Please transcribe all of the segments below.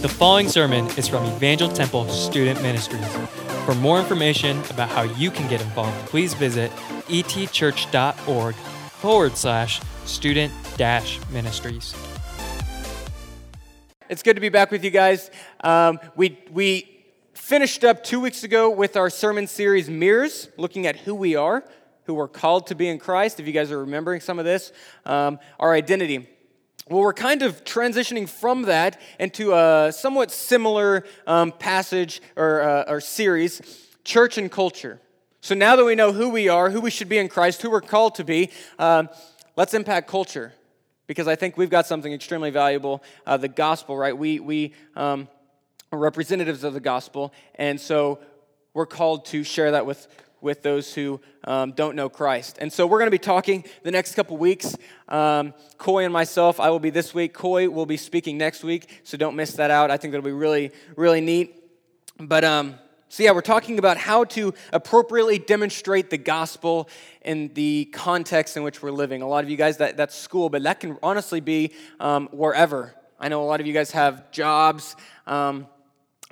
The following sermon is from Evangel Temple Student Ministries. For more information about how you can get involved, please visit etchurch.org forward slash student dash ministries. It's good to be back with you guys. Um, we, we finished up two weeks ago with our sermon series, Mirrors, looking at who we are, who we're called to be in Christ. If you guys are remembering some of this, um, our identity. Well, we're kind of transitioning from that into a somewhat similar um, passage or, uh, or series, church and culture. So now that we know who we are, who we should be in Christ, who we're called to be, um, let's impact culture. Because I think we've got something extremely valuable uh, the gospel, right? We, we um, are representatives of the gospel, and so we're called to share that with, with those who um, don't know Christ. And so we're going to be talking the next couple weeks. Um, Coy and myself, I will be this week. Coy will be speaking next week, so don't miss that out. I think it'll be really, really neat. But um, so, yeah, we're talking about how to appropriately demonstrate the gospel in the context in which we're living. A lot of you guys, that, that's school, but that can honestly be um, wherever. I know a lot of you guys have jobs. Um,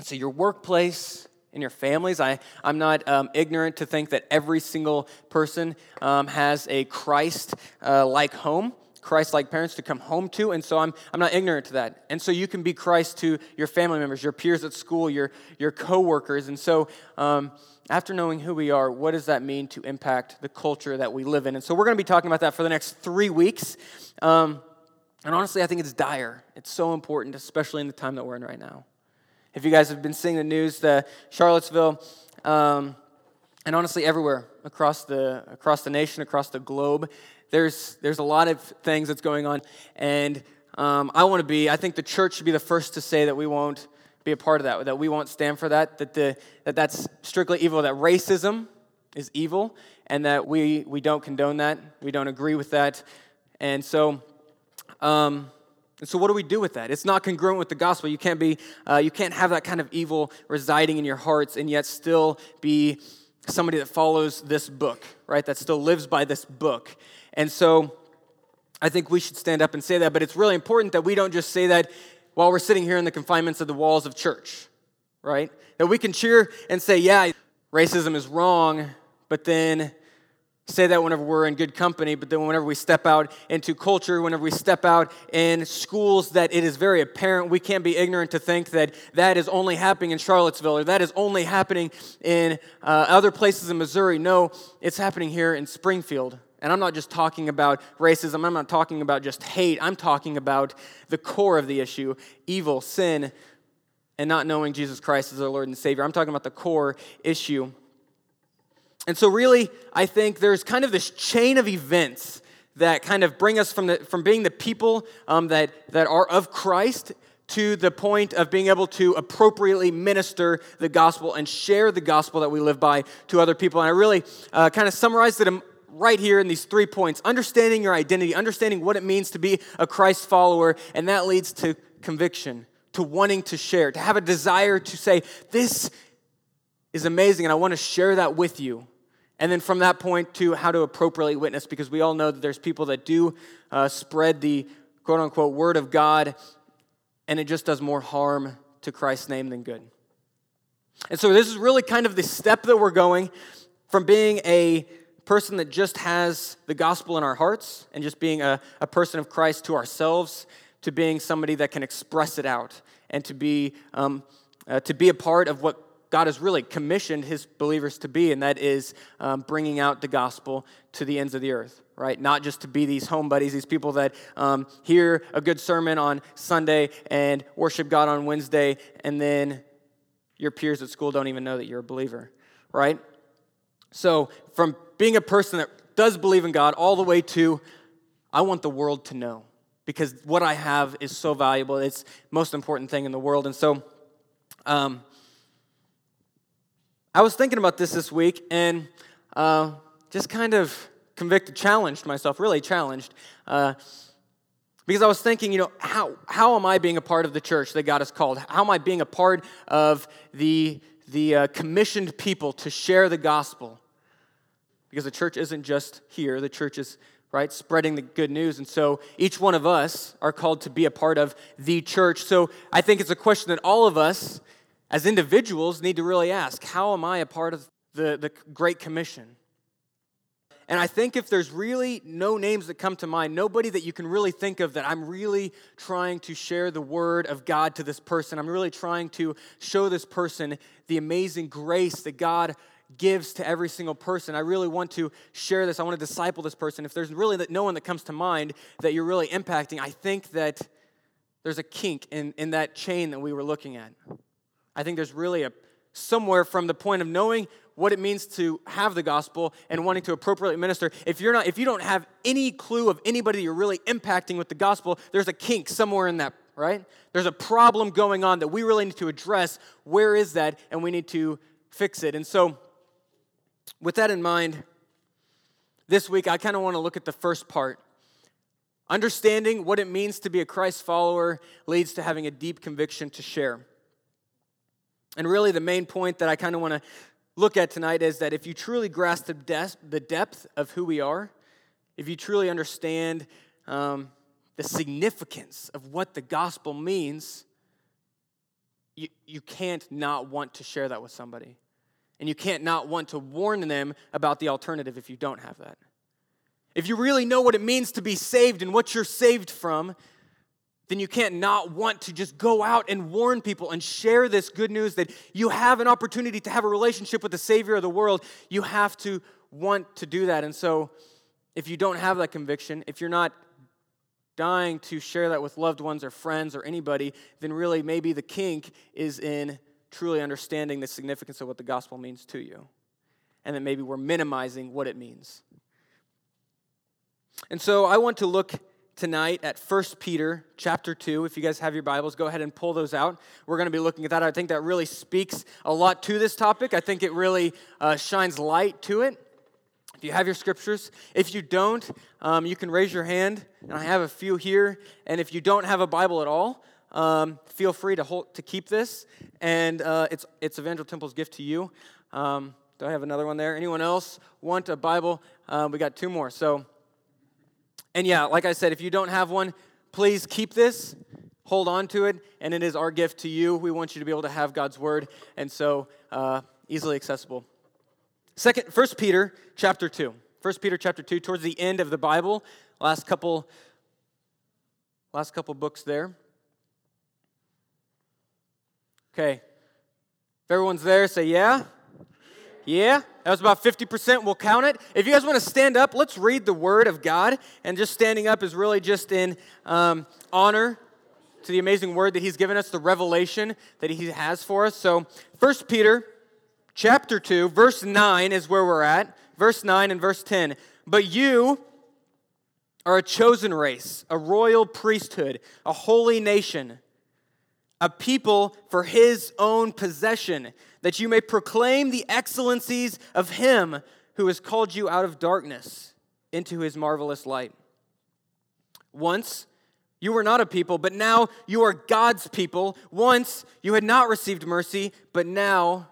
so, your workplace, in your families. I, I'm not um, ignorant to think that every single person um, has a Christ uh, like home. Christ like parents to come home to, and so I'm, I'm not ignorant to that. And so you can be Christ to your family members, your peers at school, your, your coworkers. And so um, after knowing who we are, what does that mean to impact the culture that we live in? And so we're going to be talking about that for the next three weeks. Um, and honestly, I think it's dire. It's so important, especially in the time that we're in right now. If you guys have been seeing the news, the Charlottesville, um, and honestly everywhere across the across the nation, across the globe, there's there's a lot of things that's going on, and um, I want to be. I think the church should be the first to say that we won't be a part of that, that we won't stand for that, that the that that's strictly evil, that racism is evil, and that we we don't condone that, we don't agree with that, and so. Um, and so, what do we do with that? It's not congruent with the gospel. You can't be, uh, you can't have that kind of evil residing in your hearts and yet still be somebody that follows this book, right? That still lives by this book. And so, I think we should stand up and say that. But it's really important that we don't just say that while we're sitting here in the confinements of the walls of church, right? That we can cheer and say, yeah, racism is wrong, but then say that whenever we're in good company, but then whenever we step out into culture, whenever we step out in schools, that it is very apparent. We can't be ignorant to think that that is only happening in Charlottesville or that is only happening in uh, other places in Missouri. No, it's happening here in Springfield. And I'm not just talking about racism, I'm not talking about just hate, I'm talking about the core of the issue evil, sin, and not knowing Jesus Christ as our Lord and Savior. I'm talking about the core issue. And so, really, I think there's kind of this chain of events that kind of bring us from, the, from being the people um, that, that are of Christ to the point of being able to appropriately minister the gospel and share the gospel that we live by to other people. And I really uh, kind of summarized it right here in these three points understanding your identity, understanding what it means to be a Christ follower, and that leads to conviction, to wanting to share, to have a desire to say, This is amazing, and I want to share that with you. And then from that point to how to appropriately witness, because we all know that there's people that do uh, spread the quote unquote word of God, and it just does more harm to Christ's name than good. And so this is really kind of the step that we're going from being a person that just has the gospel in our hearts and just being a, a person of Christ to ourselves to being somebody that can express it out and to be, um, uh, to be a part of what God has really commissioned his believers to be, and that is um, bringing out the gospel to the ends of the earth, right? Not just to be these home buddies, these people that um, hear a good sermon on Sunday and worship God on Wednesday, and then your peers at school don't even know that you're a believer, right? So, from being a person that does believe in God all the way to, I want the world to know because what I have is so valuable. It's most important thing in the world. And so, um, I was thinking about this this week and uh, just kind of convicted, challenged myself, really challenged. Uh, because I was thinking, you know, how, how am I being a part of the church that God has called? How am I being a part of the, the uh, commissioned people to share the gospel? Because the church isn't just here, the church is right? Spreading the good news. And so each one of us are called to be a part of the church. So I think it's a question that all of us as individuals need to really ask how am I a part of the, the Great Commission? And I think if there's really no names that come to mind, nobody that you can really think of that I'm really trying to share the word of God to this person, I'm really trying to show this person the amazing grace that God gives to every single person. I really want to share this. I want to disciple this person. If there's really no one that comes to mind that you're really impacting, I think that there's a kink in, in that chain that we were looking at. I think there's really a somewhere from the point of knowing what it means to have the gospel and wanting to appropriately minister if you're not if you don't have any clue of anybody you're really impacting with the gospel there's a kink somewhere in that right? There's a problem going on that we really need to address. Where is that? And we need to fix it. And so with that in mind this week i kind of want to look at the first part. Understanding what it means to be a christ follower leads to having a deep conviction to share and really, the main point that I kind of want to look at tonight is that if you truly grasp the, de- the depth of who we are, if you truly understand um, the significance of what the gospel means, you, you can't not want to share that with somebody. And you can't not want to warn them about the alternative if you don't have that. If you really know what it means to be saved and what you're saved from, then you can't not want to just go out and warn people and share this good news that you have an opportunity to have a relationship with the Savior of the world. You have to want to do that. And so, if you don't have that conviction, if you're not dying to share that with loved ones or friends or anybody, then really maybe the kink is in truly understanding the significance of what the gospel means to you. And that maybe we're minimizing what it means. And so I want to look tonight at 1 Peter chapter 2. If you guys have your Bibles, go ahead and pull those out. We're going to be looking at that. I think that really speaks a lot to this topic. I think it really uh, shines light to it. If you have your scriptures, if you don't, um, you can raise your hand, and I have a few here. And if you don't have a Bible at all, um, feel free to hold, to keep this, and uh, it's it's Evangel Temple's gift to you. Um, do I have another one there? Anyone else want a Bible? Uh, we got two more. So and yeah, like I said, if you don't have one, please keep this, hold on to it, and it is our gift to you. We want you to be able to have God's word, and so uh, easily accessible. Second, First Peter chapter two. First Peter chapter two, towards the end of the Bible, last couple, last couple books there. Okay, if everyone's there, say yeah. Yeah, that was about 50%. We'll count it. If you guys want to stand up, let's read the Word of God. And just standing up is really just in um, honor to the amazing Word that He's given us, the revelation that He has for us. So, 1 Peter chapter 2, verse 9 is where we're at. Verse 9 and verse 10. But you are a chosen race, a royal priesthood, a holy nation a people for his own possession, that you may proclaim the excellencies of him who has called you out of darkness into his marvelous light. Once you were not a people, but now you are God's people. Once you had not received mercy, but now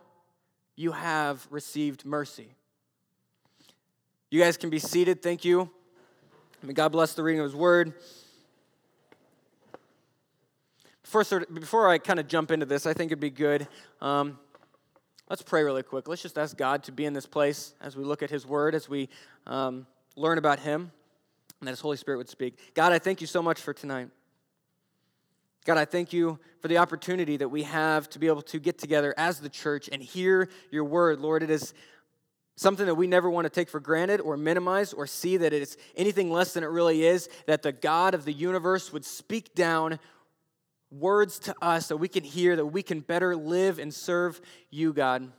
you have received mercy. You guys can be seated. Thank you. May God bless the reading of his word. Before, before I kind of jump into this, I think it'd be good. Um, let's pray really quick. Let's just ask God to be in this place as we look at His Word, as we um, learn about Him, and that His Holy Spirit would speak. God, I thank you so much for tonight. God, I thank you for the opportunity that we have to be able to get together as the church and hear your word. Lord, it is something that we never want to take for granted or minimize or see that it is anything less than it really is, that the God of the universe would speak down words to us that we can hear, that we can better live and serve you, God.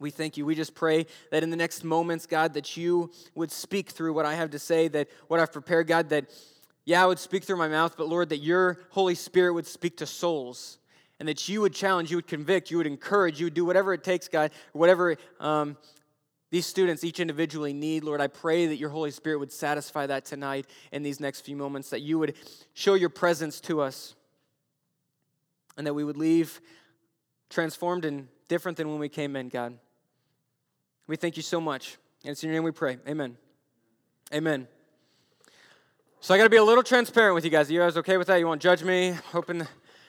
We thank you. We just pray that in the next moments, God, that you would speak through what I have to say, that what I've prepared, God, that, yeah, I would speak through my mouth, but Lord, that your Holy Spirit would speak to souls and that you would challenge, you would convict, you would encourage, you would do whatever it takes, God, whatever um, these students each individually need. Lord, I pray that your Holy Spirit would satisfy that tonight in these next few moments, that you would show your presence to us and that we would leave transformed and different than when we came in, God. We thank you so much. And it's in your name we pray. Amen. Amen. So I got to be a little transparent with you guys. Are you guys okay with that? You won't judge me? Hoping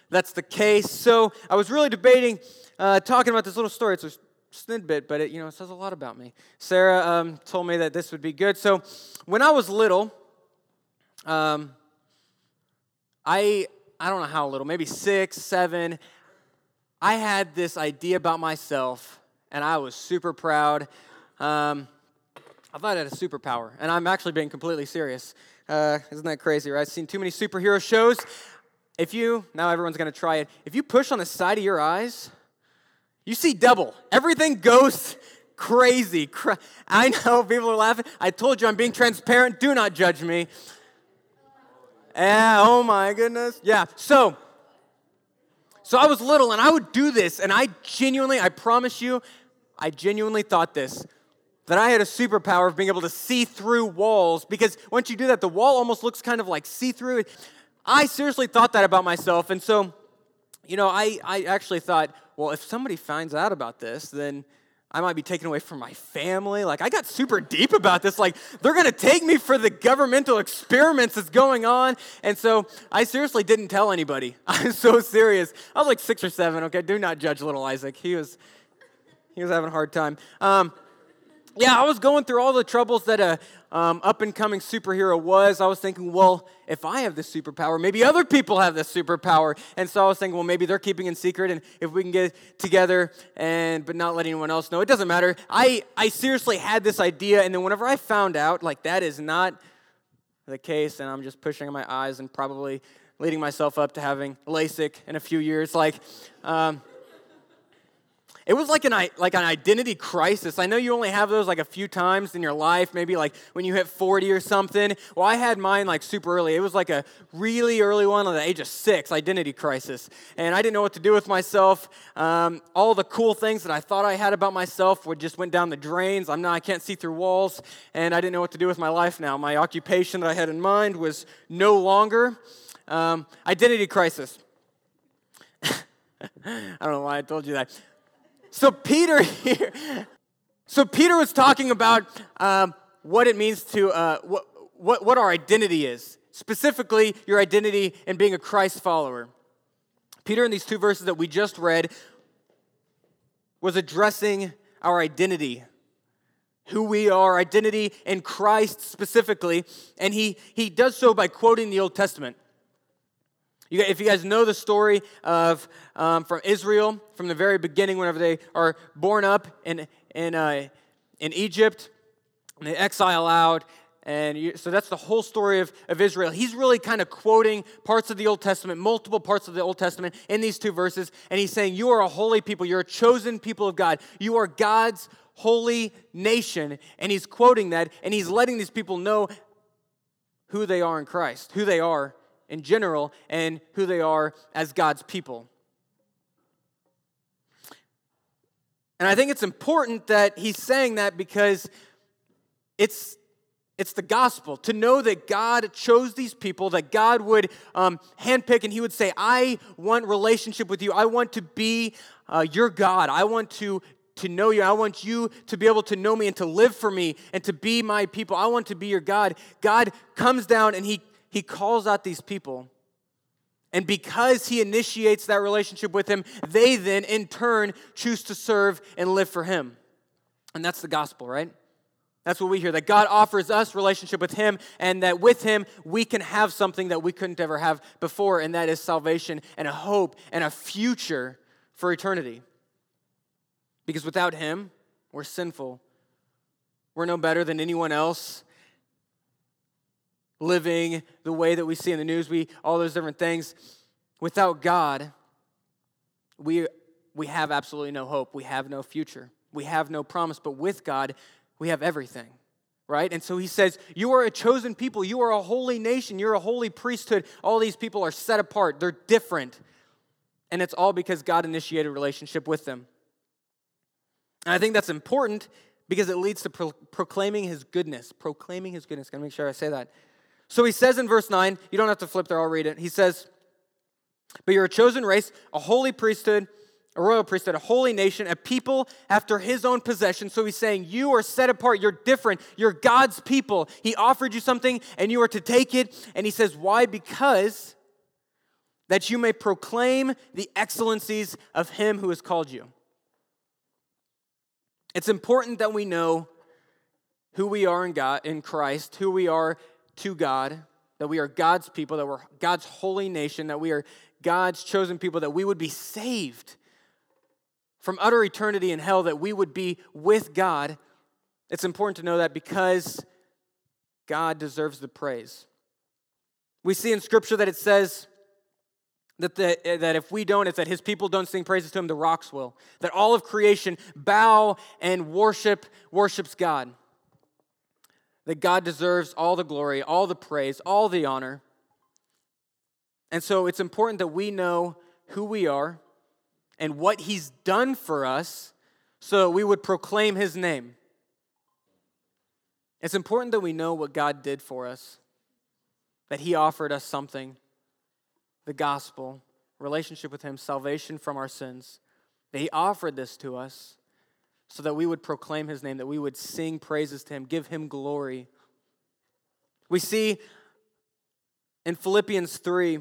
that's the case. So I was really debating uh, talking about this little story. It's a snidbit, but it you know it says a lot about me. Sarah um, told me that this would be good. So when I was little, um, I I don't know how little, maybe six, seven. I had this idea about myself, and I was super proud. Um, I thought I had a superpower, and I'm actually being completely serious. Uh, isn't that crazy, right? I've seen too many superhero shows. If you, now everyone's gonna try it, if you push on the side of your eyes, you see double. Everything goes crazy. I know people are laughing. I told you I'm being transparent. Do not judge me. Yeah, oh my goodness. Yeah, so so I was little and I would do this, and I genuinely, I promise you, I genuinely thought this that I had a superpower of being able to see through walls because once you do that, the wall almost looks kind of like see through. I seriously thought that about myself. And so, you know, I, I actually thought, well, if somebody finds out about this, then I might be taken away from my family. Like, I got super deep about this. Like, they're going to take me for the governmental experiments that's going on. And so I seriously didn't tell anybody. I'm so serious. I was like six or seven, okay? Do not judge little Isaac. He was, he was having a hard time. Um, yeah, I was going through all the troubles that a um, up and coming superhero was. I was thinking, well, if I have this superpower, maybe other people have this superpower. And so I was thinking, well, maybe they're keeping in secret, and if we can get together and but not let anyone else know, it doesn't matter. I I seriously had this idea, and then whenever I found out, like that is not the case, and I'm just pushing my eyes and probably leading myself up to having LASIK in a few years, like. Um, it was like an, like an identity crisis. I know you only have those like a few times in your life, maybe like when you hit 40 or something. Well, I had mine like super early. It was like a really early one at the age of six, identity crisis. And I didn't know what to do with myself. Um, all the cool things that I thought I had about myself would just went down the drains. I'm not, I can't see through walls. And I didn't know what to do with my life now. My occupation that I had in mind was no longer. Um, identity crisis. I don't know why I told you that. So Peter here, so Peter was talking about um, what it means to uh, what, what what our identity is, specifically your identity in being a Christ follower. Peter, in these two verses that we just read, was addressing our identity, who we are, identity in Christ specifically, and he he does so by quoting the Old Testament. You, if you guys know the story of um, from Israel from the very beginning, whenever they are born up in in uh, in Egypt, and they exile out, and you, so that's the whole story of, of Israel. He's really kind of quoting parts of the Old Testament, multiple parts of the Old Testament in these two verses, and he's saying, "You are a holy people. You're a chosen people of God. You are God's holy nation." And he's quoting that, and he's letting these people know who they are in Christ, who they are in general and who they are as God's people. And I think it's important that he's saying that because it's it's the gospel to know that God chose these people, that God would um, handpick and He would say, I want relationship with you. I want to be uh, your God. I want to, to know you. I want you to be able to know me and to live for me and to be my people. I want to be your God. God comes down and He he calls out these people. And because he initiates that relationship with him, they then in turn choose to serve and live for him. And that's the gospel, right? That's what we hear that God offers us relationship with him and that with him we can have something that we couldn't ever have before and that is salvation and a hope and a future for eternity. Because without him, we're sinful. We're no better than anyone else living the way that we see in the news, we all those different things. Without God, we we have absolutely no hope. We have no future. We have no promise, but with God, we have everything. Right? And so he says, You are a chosen people. You are a holy nation. You're a holy priesthood. All these people are set apart. They're different. And it's all because God initiated a relationship with them. And I think that's important because it leads to pro- proclaiming his goodness. Proclaiming his goodness. Gotta make sure I say that. So he says in verse 9, you don't have to flip there, I'll read it. He says, But you're a chosen race, a holy priesthood, a royal priesthood, a holy nation, a people after his own possession. So he's saying, You are set apart. You're different. You're God's people. He offered you something and you are to take it. And he says, Why? Because that you may proclaim the excellencies of him who has called you. It's important that we know who we are in God in Christ, who we are to God, that we are God's people, that we're God's holy nation, that we are God's chosen people, that we would be saved from utter eternity in hell, that we would be with God, it's important to know that because God deserves the praise. We see in Scripture that it says that, the, that if we don't, it's that his people don't sing praises to him, the rocks will. That all of creation bow and worship, worships God. That God deserves all the glory, all the praise, all the honor. And so it's important that we know who we are and what he's done for us so that we would proclaim his name. It's important that we know what God did for us, that he offered us something the gospel, relationship with him, salvation from our sins, that he offered this to us so that we would proclaim his name, that we would sing praises to him, give him glory. We see in Philippians 3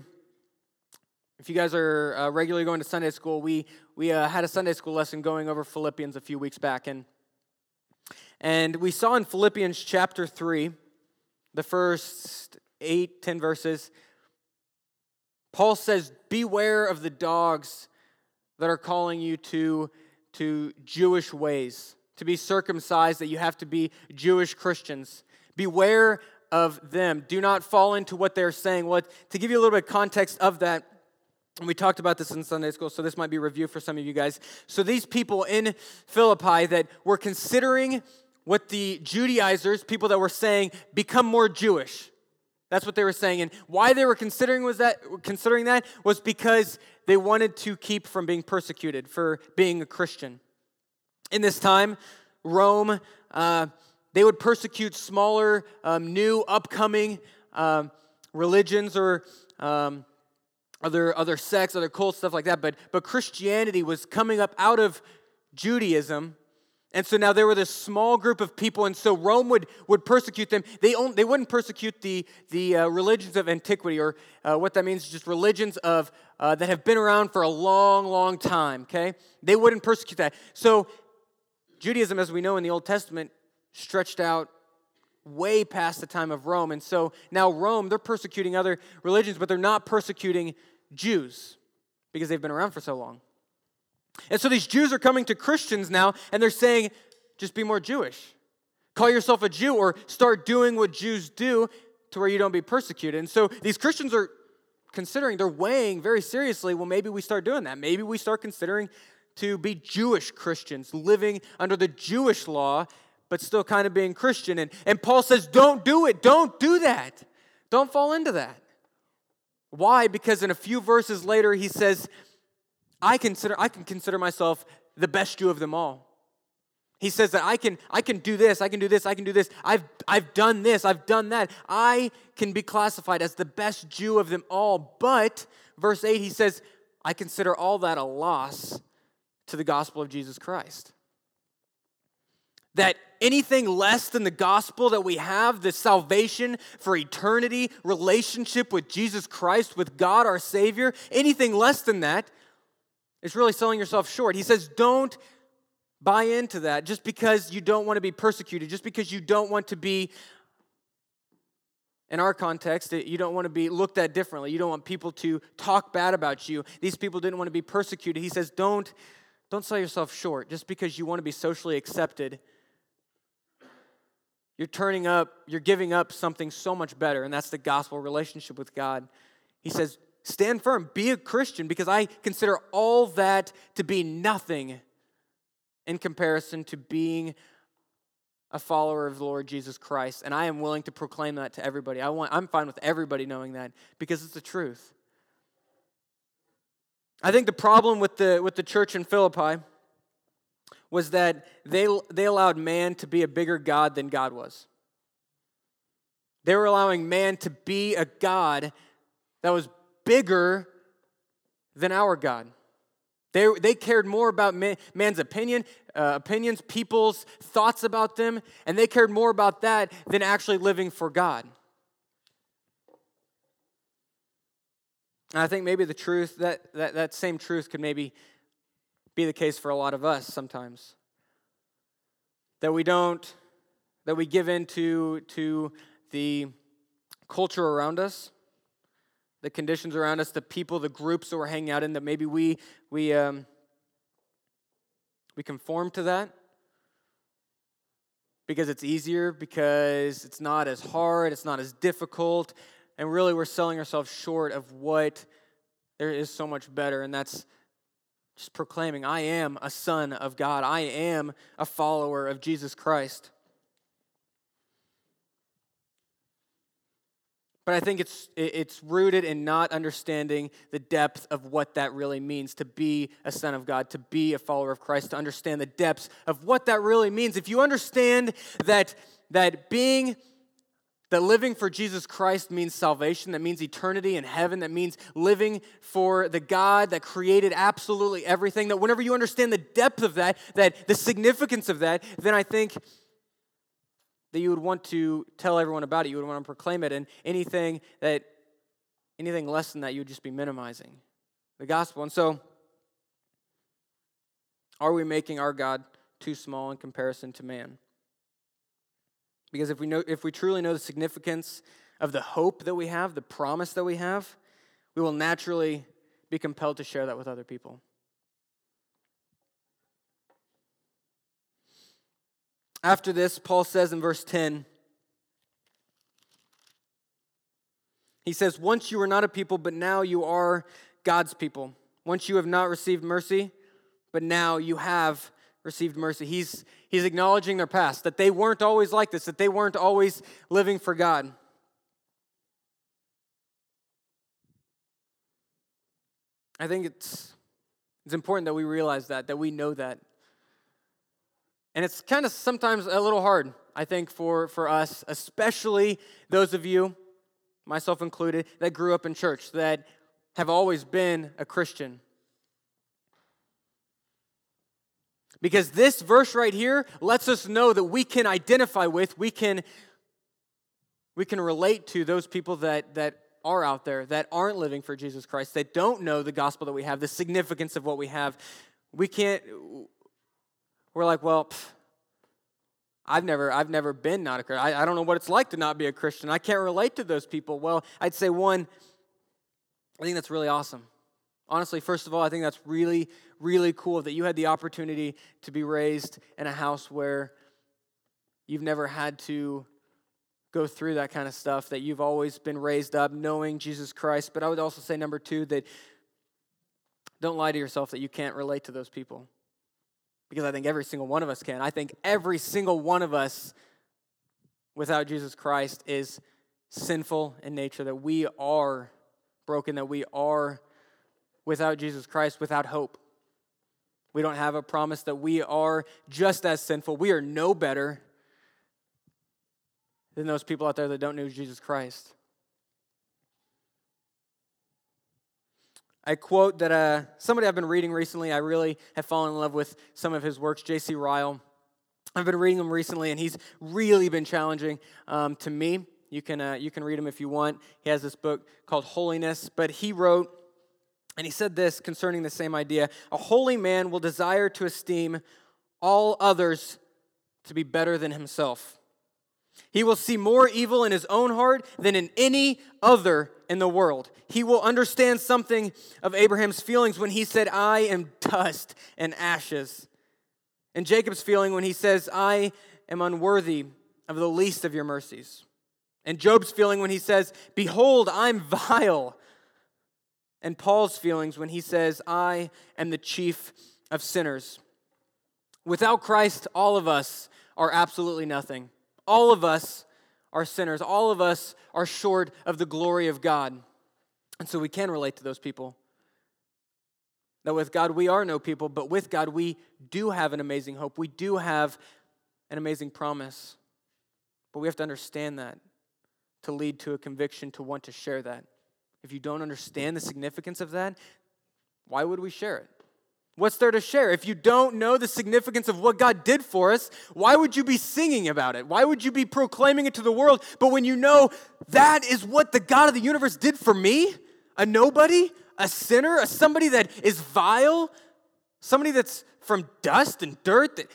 if you guys are uh, regularly going to Sunday school, we, we uh, had a Sunday school lesson going over Philippians a few weeks back. And, and we saw in Philippians chapter 3, the first eight, ten verses, Paul says, Beware of the dogs that are calling you to, to Jewish ways, to be circumcised, that you have to be Jewish Christians. Beware of them. Do not fall into what they're saying. Well, to give you a little bit of context of that, and we talked about this in Sunday school, so this might be review for some of you guys. So these people in Philippi that were considering what the Judaizers, people that were saying, become more Jewish. That's what they were saying. And why they were considering was that considering that was because they wanted to keep from being persecuted for being a Christian. In this time, Rome, uh, they would persecute smaller, um, new, upcoming uh, religions or um, other, other sects, other cults, stuff like that. But, but Christianity was coming up out of Judaism. And so now there were this small group of people, and so Rome would, would persecute them. They, only, they wouldn't persecute the, the uh, religions of antiquity, or uh, what that means is just religions of, uh, that have been around for a long, long time, okay? They wouldn't persecute that. So Judaism, as we know in the Old Testament, stretched out way past the time of Rome. And so now Rome, they're persecuting other religions, but they're not persecuting Jews because they've been around for so long. And so these Jews are coming to Christians now and they're saying, just be more Jewish. Call yourself a Jew or start doing what Jews do to where you don't be persecuted. And so these Christians are considering, they're weighing very seriously, well, maybe we start doing that. Maybe we start considering to be Jewish Christians, living under the Jewish law, but still kind of being Christian. And, and Paul says, don't do it. Don't do that. Don't fall into that. Why? Because in a few verses later, he says, I, consider, I can consider myself the best Jew of them all. He says that I can, I can do this, I can do this, I can do this. I've, I've done this, I've done that. I can be classified as the best Jew of them all. But, verse 8, he says, I consider all that a loss to the gospel of Jesus Christ that anything less than the gospel that we have, the salvation for eternity, relationship with Jesus Christ, with God our Savior, anything less than that is really selling yourself short. He says, don't buy into that just because you don't want to be persecuted, just because you don't want to be, in our context, you don't want to be looked at differently. You don't want people to talk bad about you. These people didn't want to be persecuted. He says, don't, don't sell yourself short just because you want to be socially accepted you're turning up, you're giving up something so much better, and that's the gospel relationship with God. He says, Stand firm, be a Christian, because I consider all that to be nothing in comparison to being a follower of the Lord Jesus Christ. And I am willing to proclaim that to everybody. I want, I'm fine with everybody knowing that because it's the truth. I think the problem with the, with the church in Philippi was that they, they allowed man to be a bigger God than God was. They were allowing man to be a God that was bigger than our God. They, they cared more about man, man's opinion, uh, opinions, people's thoughts about them, and they cared more about that than actually living for God. And I think maybe the truth, that, that, that same truth could maybe be the case for a lot of us sometimes. That we don't, that we give in to, to the culture around us, the conditions around us, the people, the groups that we're hanging out in, that maybe we, we, um, we conform to that because it's easier, because it's not as hard, it's not as difficult, and really we're selling ourselves short of what there is so much better, and that's just proclaiming, I am a son of God. I am a follower of Jesus Christ. But I think it's, it's rooted in not understanding the depth of what that really means to be a son of God, to be a follower of Christ, to understand the depths of what that really means. If you understand that, that being that living for Jesus Christ means salvation, that means eternity in heaven, that means living for the God that created absolutely everything. That whenever you understand the depth of that, that the significance of that, then I think that you would want to tell everyone about it. You would want to proclaim it, and anything that anything less than that, you would just be minimizing the gospel. And so, are we making our God too small in comparison to man? Because if we, know, if we truly know the significance of the hope that we have, the promise that we have, we will naturally be compelled to share that with other people. After this, Paul says in verse 10, he says, Once you were not a people, but now you are God's people. Once you have not received mercy, but now you have received mercy. He's, he's acknowledging their past, that they weren't always like this, that they weren't always living for God. I think it's, it's important that we realize that, that we know that. And it's kind of sometimes a little hard, I think, for, for us, especially those of you, myself included, that grew up in church, that have always been a Christian. Because this verse right here lets us know that we can identify with, we can, we can relate to those people that, that are out there that aren't living for Jesus Christ, that don't know the gospel that we have, the significance of what we have. We can't, we're like, well, pff, I've never, I've never been not a Christian. I, I don't know what it's like to not be a Christian. I can't relate to those people. Well, I'd say one, I think that's really awesome. Honestly, first of all, I think that's really, really cool that you had the opportunity to be raised in a house where you've never had to go through that kind of stuff, that you've always been raised up knowing Jesus Christ. But I would also say, number two, that don't lie to yourself that you can't relate to those people. Because I think every single one of us can. I think every single one of us without Jesus Christ is sinful in nature, that we are broken, that we are without Jesus Christ, without hope. We don't have a promise that we are just as sinful. We are no better than those people out there that don't know Jesus Christ. I quote that uh, somebody I've been reading recently, I really have fallen in love with some of his works, J.C. Ryle. I've been reading him recently, and he's really been challenging um, to me. You can, uh, you can read him if you want. He has this book called Holiness, but he wrote and he said this concerning the same idea A holy man will desire to esteem all others to be better than himself. He will see more evil in his own heart than in any other in the world. He will understand something of Abraham's feelings when he said, I am dust and ashes. And Jacob's feeling when he says, I am unworthy of the least of your mercies. And Job's feeling when he says, Behold, I'm vile and Paul's feelings when he says, I am the chief of sinners. Without Christ, all of us are absolutely nothing. All of us are sinners. All of us are short of the glory of God. And so we can relate to those people. That with God, we are no people, but with God, we do have an amazing hope. We do have an amazing promise. But we have to understand that to lead to a conviction to want to share that if you don't understand the significance of that, why would we share it? What's there to share? If you don't know the significance of what God did for us, why would you be singing about it? Why would you be proclaiming it to the world? But when you know that is what the God of the universe did for me, a nobody, a sinner, a somebody that is vile, somebody that's from dust and dirt, that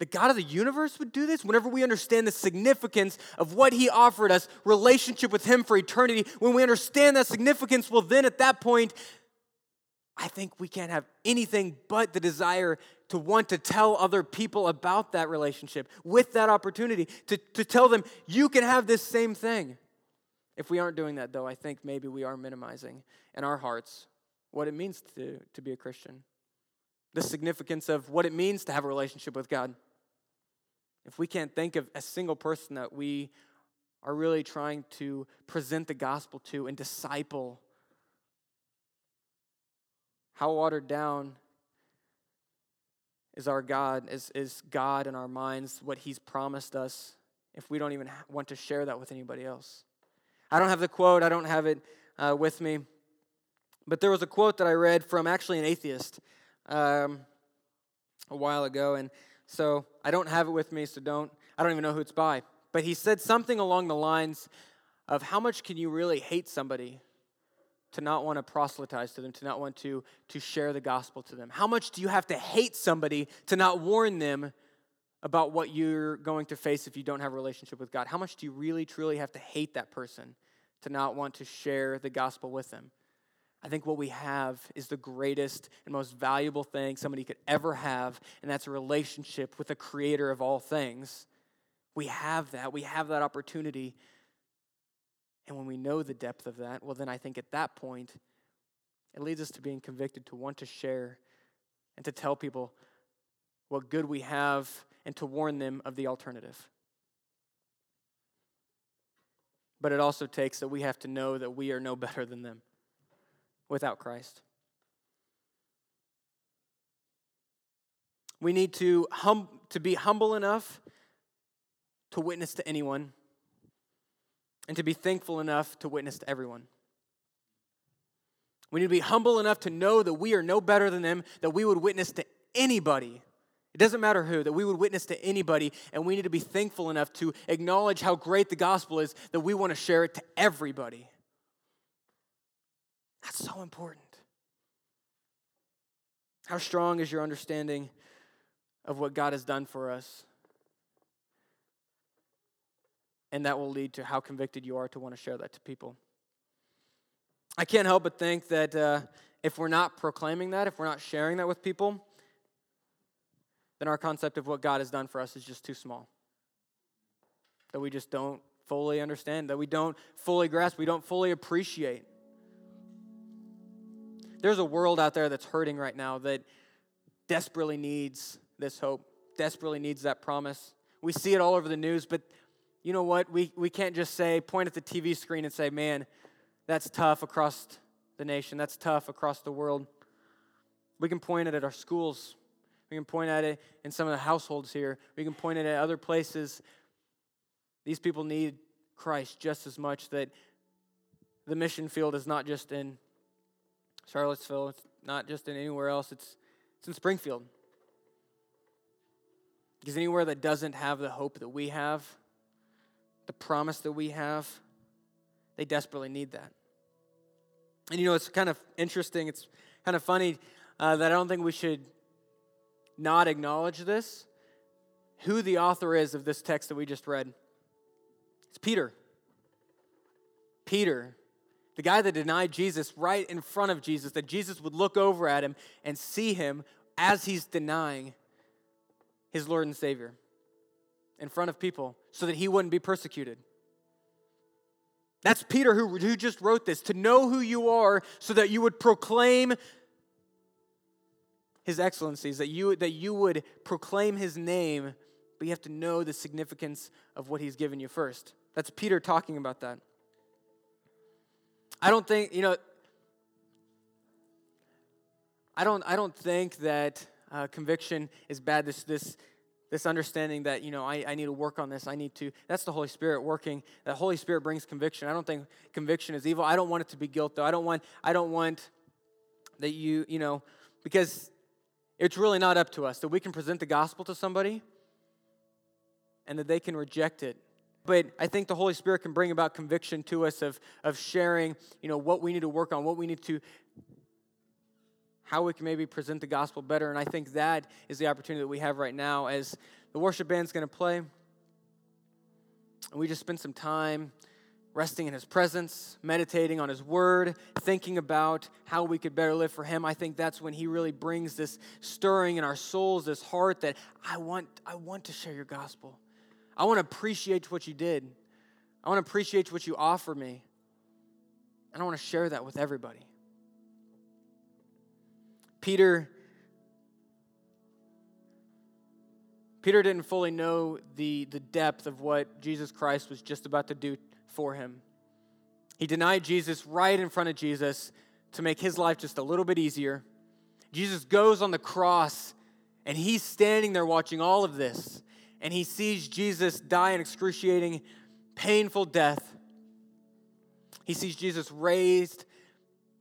the God of the universe would do this whenever we understand the significance of what He offered us, relationship with Him for eternity. When we understand that significance, well, then at that point, I think we can't have anything but the desire to want to tell other people about that relationship with that opportunity, to, to tell them, you can have this same thing. If we aren't doing that, though, I think maybe we are minimizing in our hearts what it means to, to be a Christian, the significance of what it means to have a relationship with God. If we can't think of a single person that we are really trying to present the gospel to and disciple how watered down is our God, is, is God in our minds, what He's promised us, if we don't even want to share that with anybody else? I don't have the quote, I don't have it uh, with me, but there was a quote that I read from actually an atheist um, a while ago, and so I don't have it with me, so don't, I don't even know who it's by. But he said something along the lines of how much can you really hate somebody to not want to proselytize to them, to not want to, to share the gospel to them? How much do you have to hate somebody to not warn them about what you're going to face if you don't have a relationship with God? How much do you really, truly have to hate that person to not want to share the gospel with them? I think what we have is the greatest and most valuable thing somebody could ever have, and that's a relationship with the creator of all things. We have that. We have that opportunity and when we know the depth of that, well, then I think at that point, it leads us to being convicted to want to share and to tell people what good we have and to warn them of the alternative. But it also takes that we have to know that we are no better than them without Christ. We need to, hum- to be humble enough to witness to anyone and to be thankful enough to witness to everyone. We need to be humble enough to know that we are no better than them, that we would witness to anybody. It doesn't matter who, that we would witness to anybody, and we need to be thankful enough to acknowledge how great the gospel is that we want to share it to everybody. That's so important. How strong is your understanding of what God has done for us? And that will lead to how convicted you are to want to share that to people. I can't help but think that uh, if we're not proclaiming that, if we're not sharing that with people, then our concept of what God has done for us is just too small. That we just don't fully understand, that we don't fully grasp, we don't fully appreciate. There's a world out there that's hurting right now that desperately needs this hope, desperately needs that promise. We see it all over the news, but you know what? We, we can't just say, point at the TV screen and say, man, that's tough across the nation, that's tough across the world. We can point it at our schools. We can point at it in some of the households here. We can point it at other places. These people need Christ just as much that the mission field is not just in Charlottesville, it's not just in anywhere else, it's, it's in Springfield. Because anywhere that doesn't have the hope that we have, the promise that we have, they desperately need that. And you know, it's kind of interesting, it's kind of funny uh, that I don't think we should not acknowledge this. Who the author is of this text that we just read? It's Peter. Peter, the guy that denied Jesus right in front of Jesus, that Jesus would look over at him and see him as he's denying his Lord and Savior in front of people so that he wouldn't be persecuted. That's Peter who, who just wrote this to know who you are so that you would proclaim his excellencies, that you, that you would proclaim his name, but you have to know the significance of what he's given you first. That's Peter talking about that. I don't think, you know, I don't, I don't think that uh, conviction is bad. This, this, this understanding that you know I, I need to work on this. I need to that's the holy spirit working. That holy spirit brings conviction. I don't think conviction is evil. I don't want it to be guilt though. I don't want i don't want that you you know Because it's really not up to us that we can present the gospel to somebody and that they can reject it. But I think the Holy Spirit can bring about conviction to us of, of sharing, you know, what we need to work on, what we need to, how we can maybe present the gospel better. And I think that is the opportunity that we have right now as the worship band's going to play. And we just spend some time resting in his presence, meditating on his word, thinking about how we could better live for him. I think that's when he really brings this stirring in our souls, this heart that I want I want to share your gospel. I want to appreciate what you did. I want to appreciate what you offer me. And I want to share that with everybody. Peter Peter didn't fully know the, the depth of what Jesus Christ was just about to do for him. He denied Jesus right in front of Jesus to make his life just a little bit easier. Jesus goes on the cross and he's standing there watching all of this. And he sees Jesus die an excruciating, painful death. He sees Jesus raised,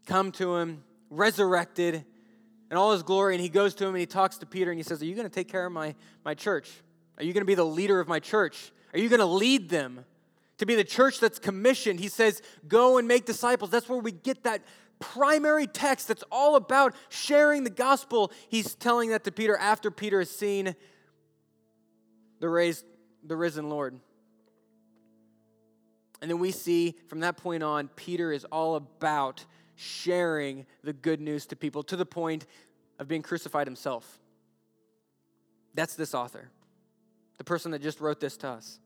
come to him, resurrected in all his glory. And he goes to him and he talks to Peter and he says, Are you going to take care of my, my church? Are you going to be the leader of my church? Are you going to lead them? to be the church that's commissioned. He says, Go and make disciples. That's where we get that primary text that's all about sharing the gospel. He's telling that to Peter after Peter has seen the, raised, the risen Lord. And then we see from that point on, Peter is all about sharing the good news to people to the point of being crucified himself. That's this author, the person that just wrote this to us.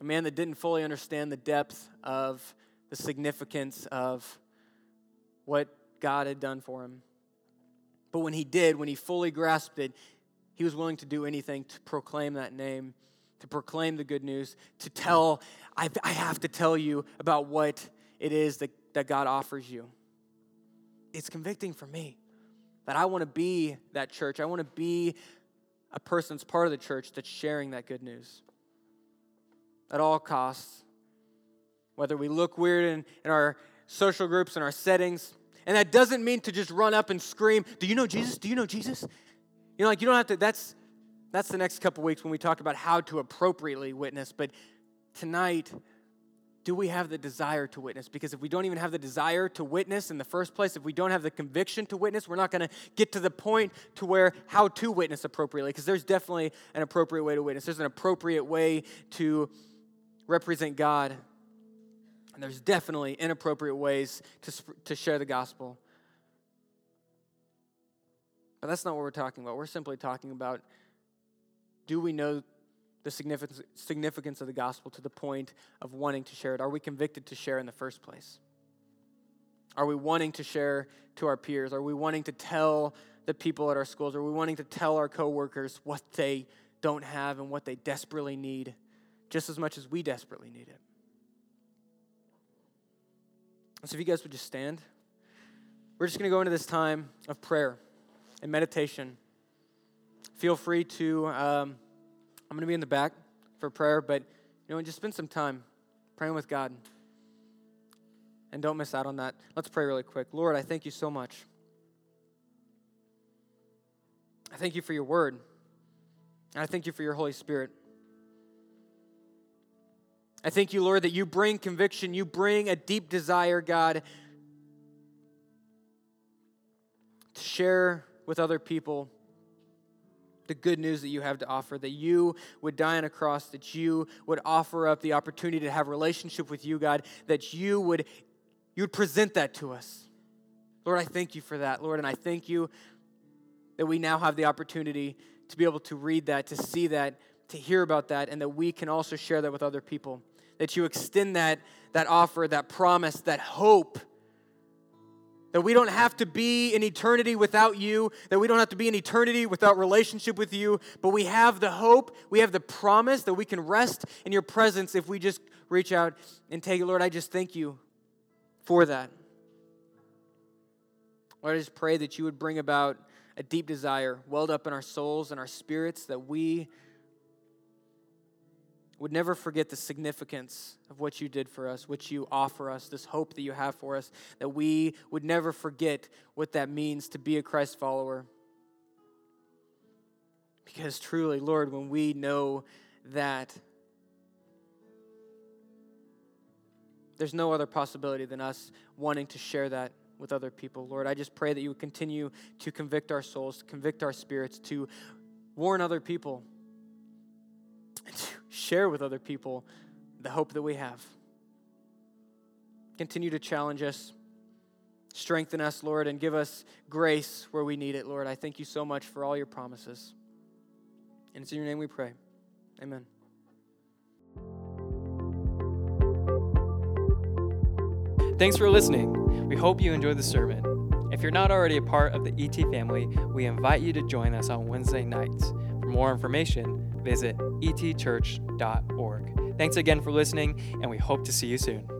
a man that didn't fully understand the depth of the significance of what God had done for him. But when he did, when he fully grasped it, he was willing to do anything to proclaim that name, to proclaim the good news, to tell, I, I have to tell you about what it is that, that God offers you. It's convicting for me that I want to be that church. I want to be a person that's part of the church that's sharing that good news at all costs. Whether we look weird in, in our social groups and our settings. And that doesn't mean to just run up and scream, Do you know Jesus? Do you know Jesus? You know, like you don't have to, that's that's the next couple weeks when we talk about how to appropriately witness. But tonight, do we have the desire to witness? Because if we don't even have the desire to witness in the first place, if we don't have the conviction to witness, we're not going to get to the point to where how to witness appropriately. Because there's definitely an appropriate way to witness. There's an appropriate way to represent God. And there's definitely inappropriate ways to, to share the gospel. But that's not what we're talking about. We're simply talking about do we know the significance, significance of the gospel to the point of wanting to share it? Are we convicted to share in the first place? Are we wanting to share to our peers? Are we wanting to tell the people at our schools? Are we wanting to tell our coworkers what they don't have and what they desperately need? just as much as we desperately need it. So, if you guys would just stand, we're just going to go into this time of prayer and meditation. Feel free to, um, I'm going to be in the back for prayer, but you know, just spend some time praying with God. And don't miss out on that. Let's pray really quick. Lord, I thank you so much. I thank you for your word. And I thank you for your Holy Spirit. I thank you, Lord, that you bring conviction, you bring a deep desire, God, to share with other people the good news that you have to offer, that you would die on a cross, that you would offer up the opportunity to have relationship with you, God, that you would you would present that to us. Lord, I thank you for that, Lord, and I thank you that we now have the opportunity to be able to read that, to see that, to hear about that, and that we can also share that with other people. That you extend that, that offer, that promise, that hope. That we don't have to be in eternity without you, that we don't have to be in eternity without relationship with you, but we have the hope, we have the promise that we can rest in your presence if we just reach out and take it. Lord, I just thank you for that. Lord, I just pray that you would bring about a deep desire welled up in our souls and our spirits that we would never forget the significance of what you did for us, what you offer us, this hope that you have for us, that we would never forget what that means to be a Christ follower. Because truly, Lord, when we know that there's no other possibility than us wanting to share that with other people, Lord, I just pray that you would continue to convict our souls, to convict our spirits, to warn other people, and to share with other people the hope that we have. Continue to challenge us, strengthen us, Lord, and give us grace where we need it, Lord. I thank you so much for all your promises. And it's in your name we pray. Amen. Thanks for listening. We hope you enjoyed the sermon. If you're not already a part of the ET family, we invite you to join us on Wednesday nights. For more information, visit etchurch.org. Thanks again for listening, and we hope to see you soon.